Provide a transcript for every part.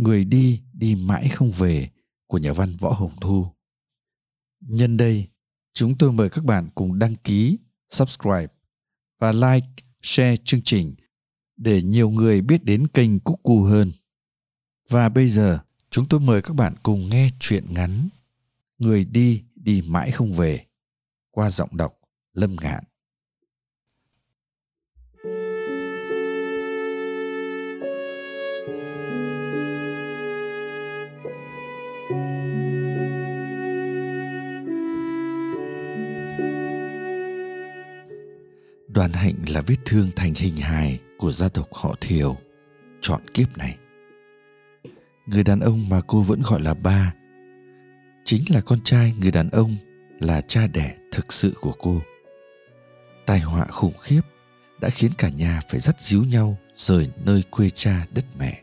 Người đi đi mãi không về của nhà văn Võ Hồng Thu. Nhân đây, chúng tôi mời các bạn cùng đăng ký, subscribe và like, share chương trình để nhiều người biết đến kênh Cúc Cu hơn. Và bây giờ, chúng tôi mời các bạn cùng nghe truyện ngắn Người đi đi mãi không về qua giọng đọc Lâm Ngạn. Đoàn hạnh là vết thương thành hình hài của gia tộc họ Thiều chọn kiếp này. Người đàn ông mà cô vẫn gọi là ba chính là con trai người đàn ông là cha đẻ thực sự của cô. Tai họa khủng khiếp đã khiến cả nhà phải dắt díu nhau rời nơi quê cha đất mẹ.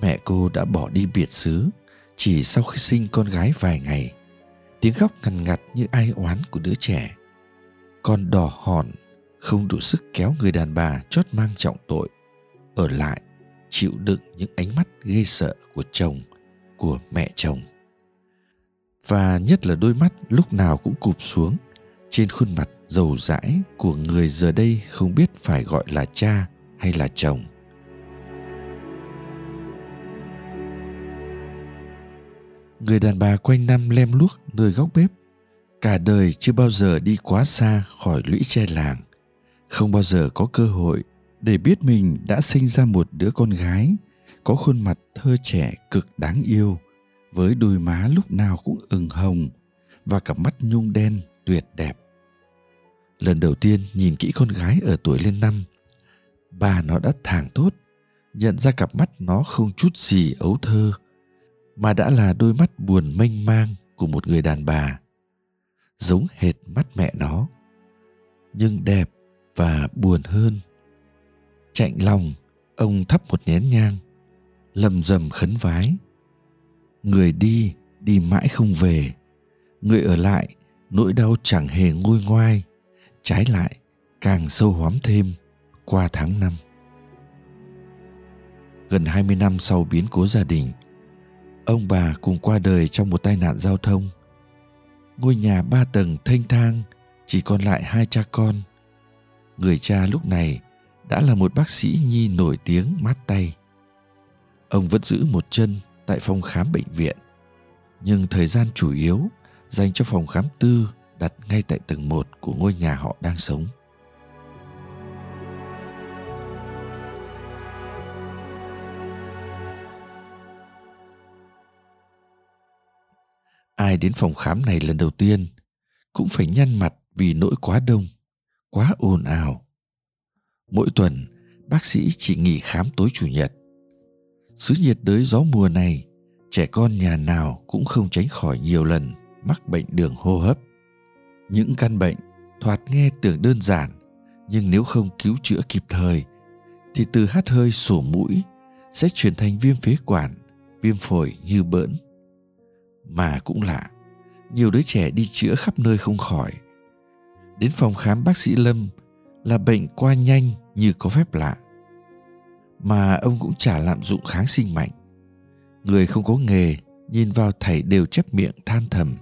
Mẹ cô đã bỏ đi biệt xứ chỉ sau khi sinh con gái vài ngày. Tiếng khóc ngằn ngặt như ai oán của đứa trẻ còn đỏ hòn không đủ sức kéo người đàn bà chót mang trọng tội. Ở lại, chịu đựng những ánh mắt ghê sợ của chồng, của mẹ chồng. Và nhất là đôi mắt lúc nào cũng cụp xuống, trên khuôn mặt giàu dãi của người giờ đây không biết phải gọi là cha hay là chồng. Người đàn bà quanh năm lem luốc nơi góc bếp cả đời chưa bao giờ đi quá xa khỏi lũy tre làng. Không bao giờ có cơ hội để biết mình đã sinh ra một đứa con gái, có khuôn mặt thơ trẻ cực đáng yêu, với đôi má lúc nào cũng ửng hồng và cặp mắt nhung đen tuyệt đẹp. Lần đầu tiên nhìn kỹ con gái ở tuổi lên năm, bà nó đã thảng tốt, nhận ra cặp mắt nó không chút gì ấu thơ, mà đã là đôi mắt buồn mênh mang của một người đàn bà giống hệt mắt mẹ nó, nhưng đẹp và buồn hơn. Chạnh lòng, ông thắp một nén nhang, lầm rầm khấn vái. Người đi đi mãi không về. Người ở lại, nỗi đau chẳng hề nguôi ngoai. Trái lại, càng sâu hoắm thêm qua tháng năm. Gần 20 năm sau biến cố gia đình, ông bà cùng qua đời trong một tai nạn giao thông ngôi nhà ba tầng thênh thang, chỉ còn lại hai cha con. Người cha lúc này đã là một bác sĩ nhi nổi tiếng mát tay. Ông vẫn giữ một chân tại phòng khám bệnh viện. Nhưng thời gian chủ yếu dành cho phòng khám tư đặt ngay tại tầng một của ngôi nhà họ đang sống. Ai đến phòng khám này lần đầu tiên, cũng phải nhăn mặt vì nỗi quá đông, quá ồn ào. Mỗi tuần, bác sĩ chỉ nghỉ khám tối chủ nhật. Xứ nhiệt đới gió mùa này, trẻ con nhà nào cũng không tránh khỏi nhiều lần mắc bệnh đường hô hấp. Những căn bệnh thoạt nghe tưởng đơn giản, nhưng nếu không cứu chữa kịp thời, thì từ hắt hơi sổ mũi sẽ chuyển thành viêm phế quản, viêm phổi như bỡn mà cũng lạ. Nhiều đứa trẻ đi chữa khắp nơi không khỏi. Đến phòng khám bác sĩ lâm là bệnh qua nhanh như có phép lạ. Mà ông cũng chả lạm dụng kháng sinh mạnh. Người không có nghề, nhìn vào thầy đều chép miệng than thầm.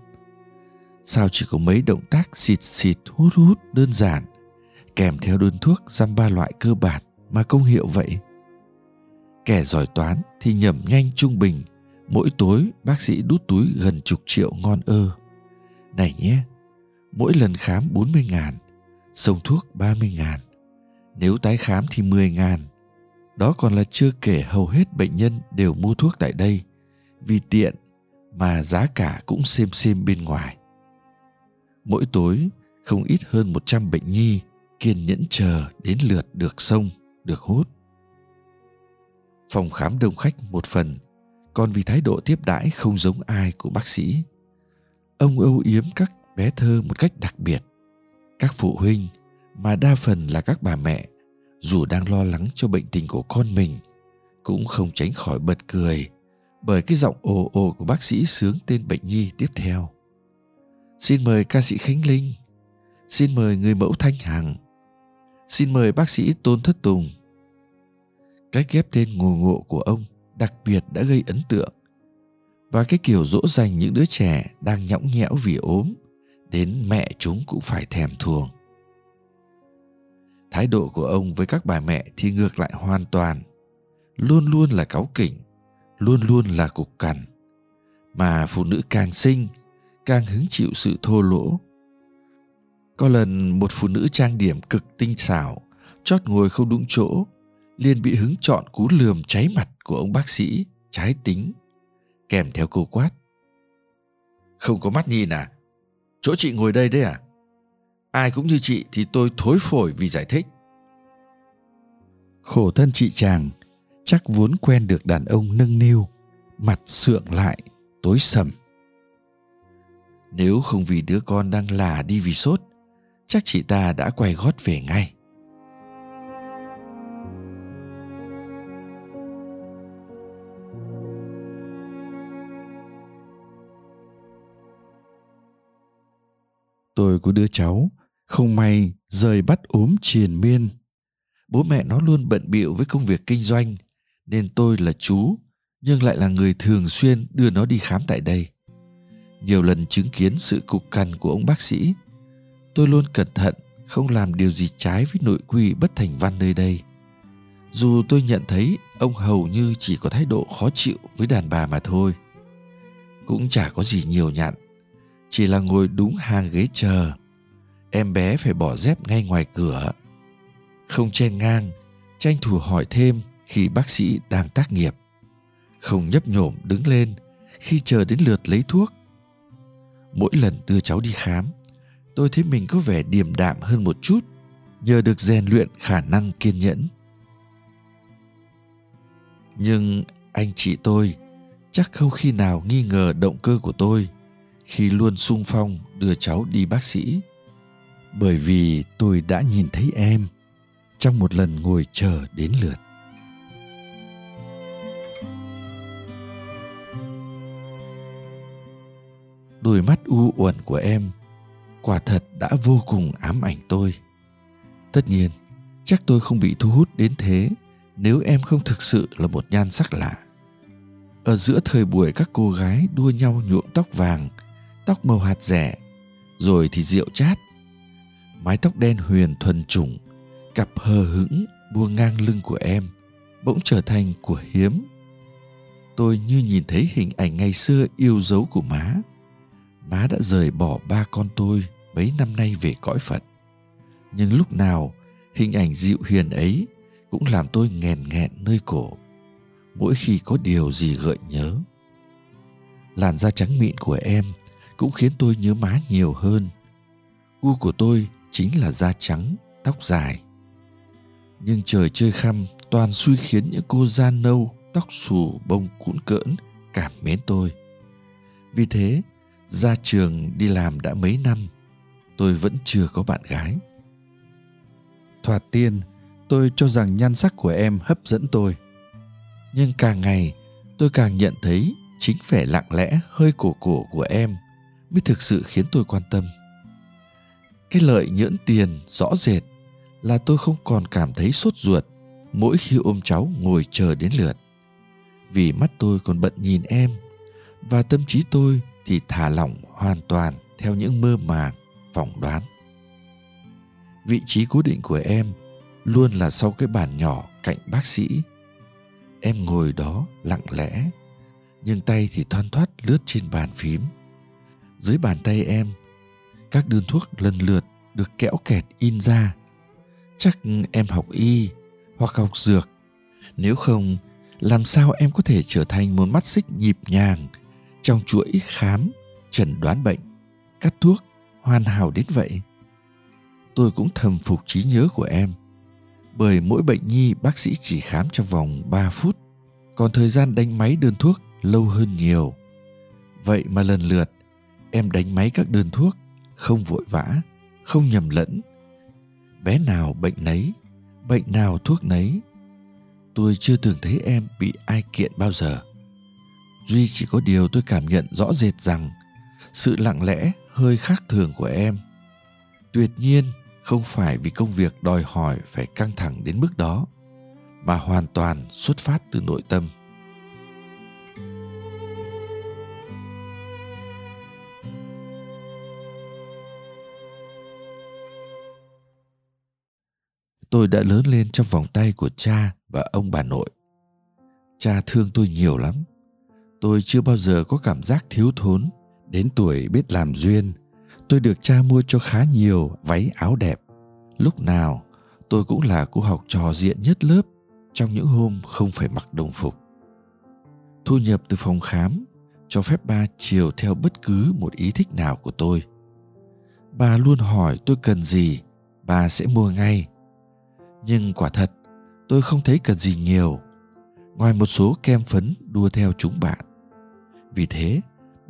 Sao chỉ có mấy động tác xịt xịt hút hút đơn giản, kèm theo đơn thuốc dăm ba loại cơ bản mà công hiệu vậy? Kẻ giỏi toán thì nhẩm nhanh trung bình Mỗi tối bác sĩ đút túi gần chục triệu ngon ơ. Này nhé, mỗi lần khám 40 ngàn, sông thuốc 30 ngàn. Nếu tái khám thì 10 ngàn. Đó còn là chưa kể hầu hết bệnh nhân đều mua thuốc tại đây vì tiện mà giá cả cũng xem xem bên ngoài. Mỗi tối không ít hơn 100 bệnh nhi kiên nhẫn chờ đến lượt được sông, được hút. Phòng khám đông khách một phần còn vì thái độ tiếp đãi không giống ai của bác sĩ. Ông âu yếm các bé thơ một cách đặc biệt. Các phụ huynh, mà đa phần là các bà mẹ, dù đang lo lắng cho bệnh tình của con mình, cũng không tránh khỏi bật cười bởi cái giọng ồ ồ của bác sĩ sướng tên bệnh nhi tiếp theo. Xin mời ca sĩ khánh linh. Xin mời người mẫu thanh hằng. Xin mời bác sĩ tôn thất tùng. Cách ghép tên ngồ ngộ của ông đặc biệt đã gây ấn tượng. Và cái kiểu dỗ dành những đứa trẻ đang nhõng nhẽo vì ốm, đến mẹ chúng cũng phải thèm thuồng. Thái độ của ông với các bà mẹ thì ngược lại hoàn toàn. Luôn luôn là cáu kỉnh, luôn luôn là cục cằn. Mà phụ nữ càng sinh càng hứng chịu sự thô lỗ. Có lần một phụ nữ trang điểm cực tinh xảo, chót ngồi không đúng chỗ liền bị hứng chọn cú lườm cháy mặt của ông bác sĩ, trái tính, kèm theo câu quát. Không có mắt nhìn à? Chỗ chị ngồi đây đấy à? Ai cũng như chị thì tôi thối phổi vì giải thích. Khổ thân chị chàng, chắc vốn quen được đàn ông nâng niu, mặt sượng lại, tối sầm. Nếu không vì đứa con đang là đi vì sốt, chắc chị ta đã quay gót về ngay. Tôi có đứa cháu, không may rời bắt ốm triền miên. Bố mẹ nó luôn bận bịu với công việc kinh doanh, nên tôi là chú, nhưng lại là người thường xuyên đưa nó đi khám tại đây. Nhiều lần chứng kiến sự cục cằn của ông bác sĩ, tôi luôn cẩn thận, không làm điều gì trái với nội quy bất thành văn nơi đây. Dù tôi nhận thấy ông hầu như chỉ có thái độ khó chịu với đàn bà mà thôi, cũng chả có gì nhiều nhặn chỉ là ngồi đúng hàng ghế chờ. Em bé phải bỏ dép ngay ngoài cửa. Không chen ngang, tranh thủ hỏi thêm khi bác sĩ đang tác nghiệp. Không nhấp nhổm đứng lên khi chờ đến lượt lấy thuốc. Mỗi lần đưa cháu đi khám, tôi thấy mình có vẻ điềm đạm hơn một chút, nhờ được rèn luyện khả năng kiên nhẫn. Nhưng anh chị tôi chắc không khi nào nghi ngờ động cơ của tôi khi luôn sung phong đưa cháu đi bác sĩ. Bởi vì tôi đã nhìn thấy em trong một lần ngồi chờ đến lượt. Đôi mắt u uẩn của em quả thật đã vô cùng ám ảnh tôi. Tất nhiên, chắc tôi không bị thu hút đến thế nếu em không thực sự là một nhan sắc lạ. Ở giữa thời buổi các cô gái đua nhau nhuộm tóc vàng tóc màu hạt rẻ, rồi thì rượu chát. Mái tóc đen huyền thuần chủng, cặp hờ hững buông ngang lưng của em bỗng trở thành của hiếm. Tôi như nhìn thấy hình ảnh ngày xưa yêu dấu của má. Má đã rời bỏ ba con tôi mấy năm nay về cõi phật. Nhưng lúc nào, hình ảnh dịu hiền ấy cũng làm tôi nghèn nghẹn nơi cổ, mỗi khi có điều gì gợi nhớ. Làn da trắng mịn của em cũng khiến tôi nhớ má nhiều hơn. Gu của tôi chính là da trắng, tóc dài. Nhưng trời chơi khăm, toàn xui khiến những cô da nâu, tóc xù, bông cũn cỡn cảm mến tôi. Vì thế, ra trường đi làm đã mấy năm, tôi vẫn chưa có bạn gái. Thoạt tiên, tôi cho rằng nhan sắc của em hấp dẫn tôi. Nhưng càng ngày, tôi càng nhận thấy chính vẻ lặng lẽ, hơi cổ cổ của em mới thực sự khiến tôi quan tâm. Cái lợi nhỡn tiền rõ rệt là tôi không còn cảm thấy sốt ruột mỗi khi ôm cháu ngồi chờ đến lượt. Vì mắt tôi còn bận nhìn em và tâm trí tôi thì thả lỏng hoàn toàn theo những mơ màng, phỏng đoán. Vị trí cố định của em luôn là sau cái bàn nhỏ cạnh bác sĩ. Em ngồi đó lặng lẽ, nhưng tay thì thoăn thoắt lướt trên bàn phím dưới bàn tay em. Các đơn thuốc lần lượt được kẽo kẹt in ra. Chắc em học y hoặc học dược. Nếu không, làm sao em có thể trở thành một mắt xích nhịp nhàng trong chuỗi khám, chẩn đoán bệnh, cắt thuốc, hoàn hảo đến vậy? Tôi cũng thầm phục trí nhớ của em, bởi mỗi bệnh nhi bác sĩ chỉ khám trong vòng 3 phút, còn thời gian đánh máy đơn thuốc lâu hơn nhiều. Vậy mà lần lượt em đánh máy các đơn thuốc, không vội vã, không nhầm lẫn. Bé nào bệnh nấy, bệnh nào thuốc nấy. Tôi chưa từng thấy em bị ai kiện bao giờ. Duy chỉ có điều tôi cảm nhận rõ rệt rằng sự lặng lẽ, hơi khác thường của em. Tuyệt nhiên, không phải vì công việc đòi hỏi phải căng thẳng đến mức đó, mà hoàn toàn xuất phát từ nội tâm. Tôi đã lớn lên trong vòng tay của cha và ông bà nội. Cha thương tôi nhiều lắm. Tôi chưa bao giờ có cảm giác thiếu thốn. Đến tuổi biết làm duyên, tôi được cha mua cho khá nhiều váy áo đẹp. Lúc nào, tôi cũng là cô học trò diện nhất lớp trong những hôm không phải mặc đồng phục. Thu nhập từ phòng khám cho phép ba chiều theo bất cứ một ý thích nào của tôi. Bà luôn hỏi tôi cần gì bà sẽ mua ngay nhưng quả thật, tôi không thấy cần gì nhiều. Ngoài một số kem phấn đua theo chúng bạn. Vì thế,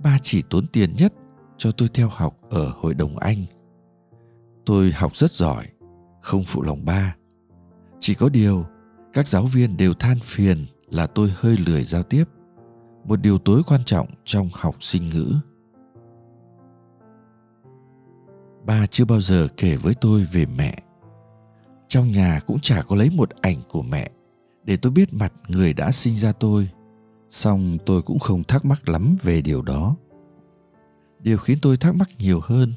ba chỉ tốn tiền nhất cho tôi theo học ở hội đồng anh. Tôi học rất giỏi, không phụ lòng ba. Chỉ có điều, các giáo viên đều than phiền là tôi hơi lười giao tiếp. Một điều tối quan trọng trong học sinh ngữ. Ba chưa bao giờ kể với tôi về mẹ trong nhà cũng chả có lấy một ảnh của mẹ. Để tôi biết mặt người đã sinh ra tôi. Song tôi cũng không thắc mắc lắm về điều đó. Điều khiến tôi thắc mắc nhiều hơn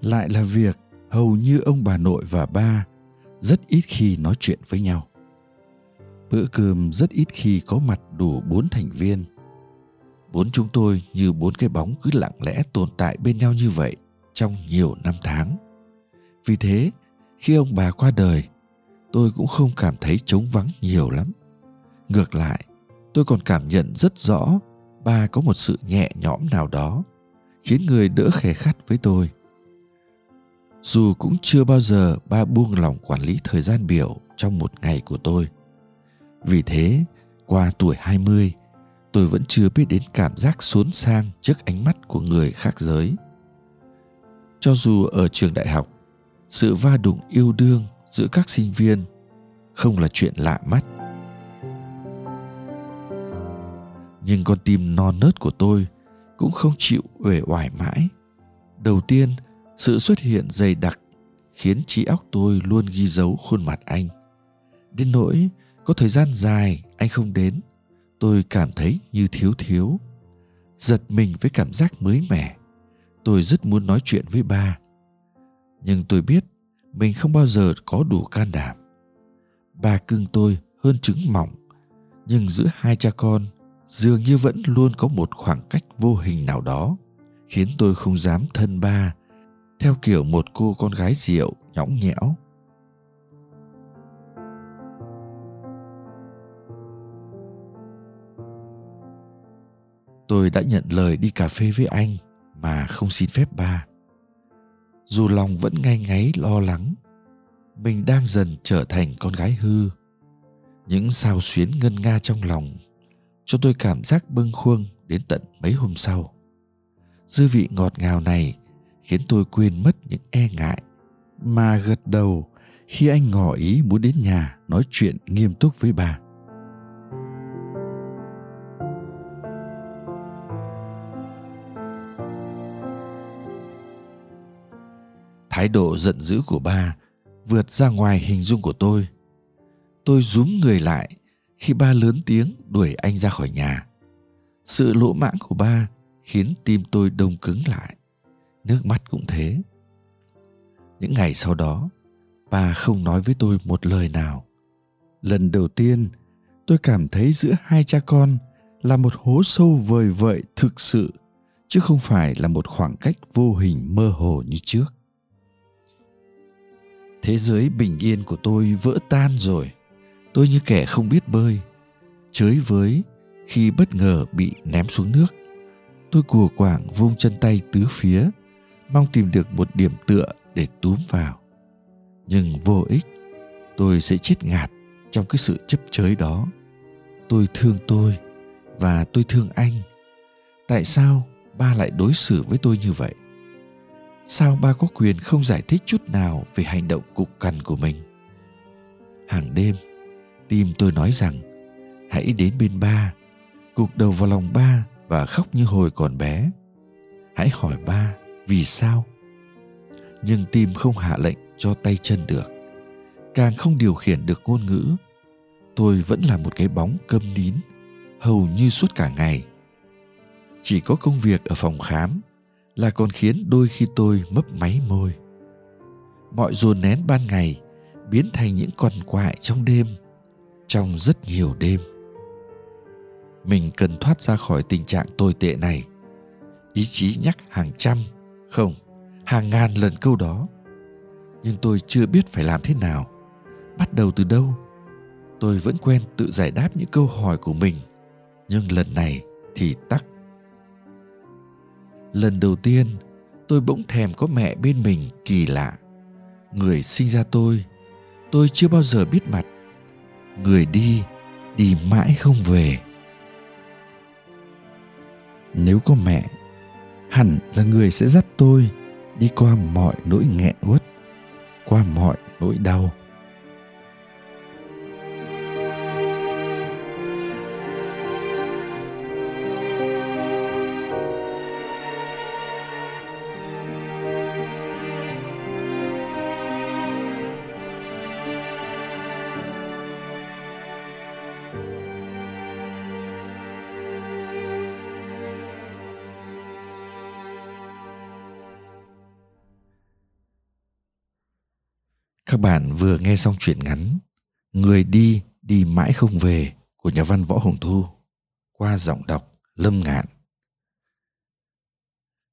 lại là việc hầu như ông bà nội và ba rất ít khi nói chuyện với nhau. Bữa cơm rất ít khi có mặt đủ bốn thành viên. Bốn chúng tôi như bốn cái bóng cứ lặng lẽ tồn tại bên nhau như vậy trong nhiều năm tháng. Vì thế khi ông bà qua đời tôi cũng không cảm thấy trống vắng nhiều lắm ngược lại tôi còn cảm nhận rất rõ ba có một sự nhẹ nhõm nào đó khiến người đỡ khè khắt với tôi dù cũng chưa bao giờ ba buông lòng quản lý thời gian biểu trong một ngày của tôi. Vì thế, qua tuổi 20, tôi vẫn chưa biết đến cảm giác xốn sang trước ánh mắt của người khác giới. Cho dù ở trường đại học, sự va đụng yêu đương giữa các sinh viên không là chuyện lạ mắt. Nhưng con tim non nớt của tôi cũng không chịu uể oải mãi. Đầu tiên, sự xuất hiện dày đặc khiến trí óc tôi luôn ghi dấu khuôn mặt anh đến nỗi có thời gian dài anh không đến tôi cảm thấy như thiếu thiếu giật mình với cảm giác mới mẻ tôi rất muốn nói chuyện với ba nhưng tôi biết mình không bao giờ có đủ can đảm. Ba cưng tôi hơn trứng mỏng, nhưng giữa hai cha con dường như vẫn luôn có một khoảng cách vô hình nào đó, khiến tôi không dám thân ba theo kiểu một cô con gái rượu nhõng nhẽo. Tôi đã nhận lời đi cà phê với anh mà không xin phép ba dù lòng vẫn ngay ngáy lo lắng, mình đang dần trở thành con gái hư. Những sao xuyến ngân nga trong lòng cho tôi cảm giác bâng khuâng đến tận mấy hôm sau. Dư vị ngọt ngào này khiến tôi quên mất những e ngại, mà gật đầu khi anh ngỏ ý muốn đến nhà nói chuyện nghiêm túc với bà. Thái độ giận dữ của ba vượt ra ngoài hình dung của tôi. Tôi rúm người lại khi ba lớn tiếng đuổi anh ra khỏi nhà. Sự lỗ mãng của ba khiến tim tôi đông cứng lại, nước mắt cũng thế. Những ngày sau đó, ba không nói với tôi một lời nào. Lần đầu tiên, tôi cảm thấy giữa hai cha con là một hố sâu vời vợi thực sự, chứ không phải là một khoảng cách vô hình mơ hồ như trước thế giới bình yên của tôi vỡ tan rồi. Tôi như kẻ không biết bơi, chới với khi bất ngờ bị ném xuống nước. Tôi cùa quảng vung chân tay tứ phía, mong tìm được một điểm tựa để túm vào. Nhưng vô ích, tôi sẽ chết ngạt trong cái sự chấp chới đó. Tôi thương tôi và tôi thương anh. Tại sao ba lại đối xử với tôi như vậy? Sao ba có quyền không giải thích chút nào về hành động cục cằn của mình? Hàng đêm, tim tôi nói rằng, hãy đến bên ba cục đầu vào lòng ba và khóc như hồi còn bé. Hãy hỏi ba, vì sao? Nhưng tim không hạ lệnh cho tay chân được. Càng không điều khiển được ngôn ngữ, tôi vẫn là một cái bóng câm nín, hầu như suốt cả ngày. Chỉ có công việc ở phòng khám là còn khiến đôi khi tôi mấp máy môi. Mọi dồn nén ban ngày biến thành những con quại trong đêm, trong rất nhiều đêm. Mình cần thoát ra khỏi tình trạng tồi tệ này. Ý chí nhắc hàng trăm, không, hàng ngàn lần câu đó. Nhưng tôi chưa biết phải làm thế nào. Bắt đầu từ đâu? Tôi vẫn quen tự giải đáp những câu hỏi của mình. Nhưng lần này thì tắc lần đầu tiên, tôi bỗng thèm có mẹ bên mình kỳ lạ. Người sinh ra tôi tôi chưa bao giờ biết mặt. Người đi đi mãi không về. Nếu có mẹ, hẳn là người sẽ dắt tôi đi qua mọi nỗi nghẹn uất, qua mọi nỗi đau. Các bạn vừa nghe xong truyện ngắn Người đi đi mãi không về của nhà văn Võ Hồng Thu qua giọng đọc Lâm Ngạn.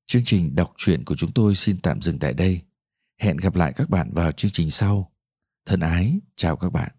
Chương trình đọc truyện của chúng tôi xin tạm dừng tại đây. Hẹn gặp lại các bạn vào chương trình sau. Thân ái, chào các bạn.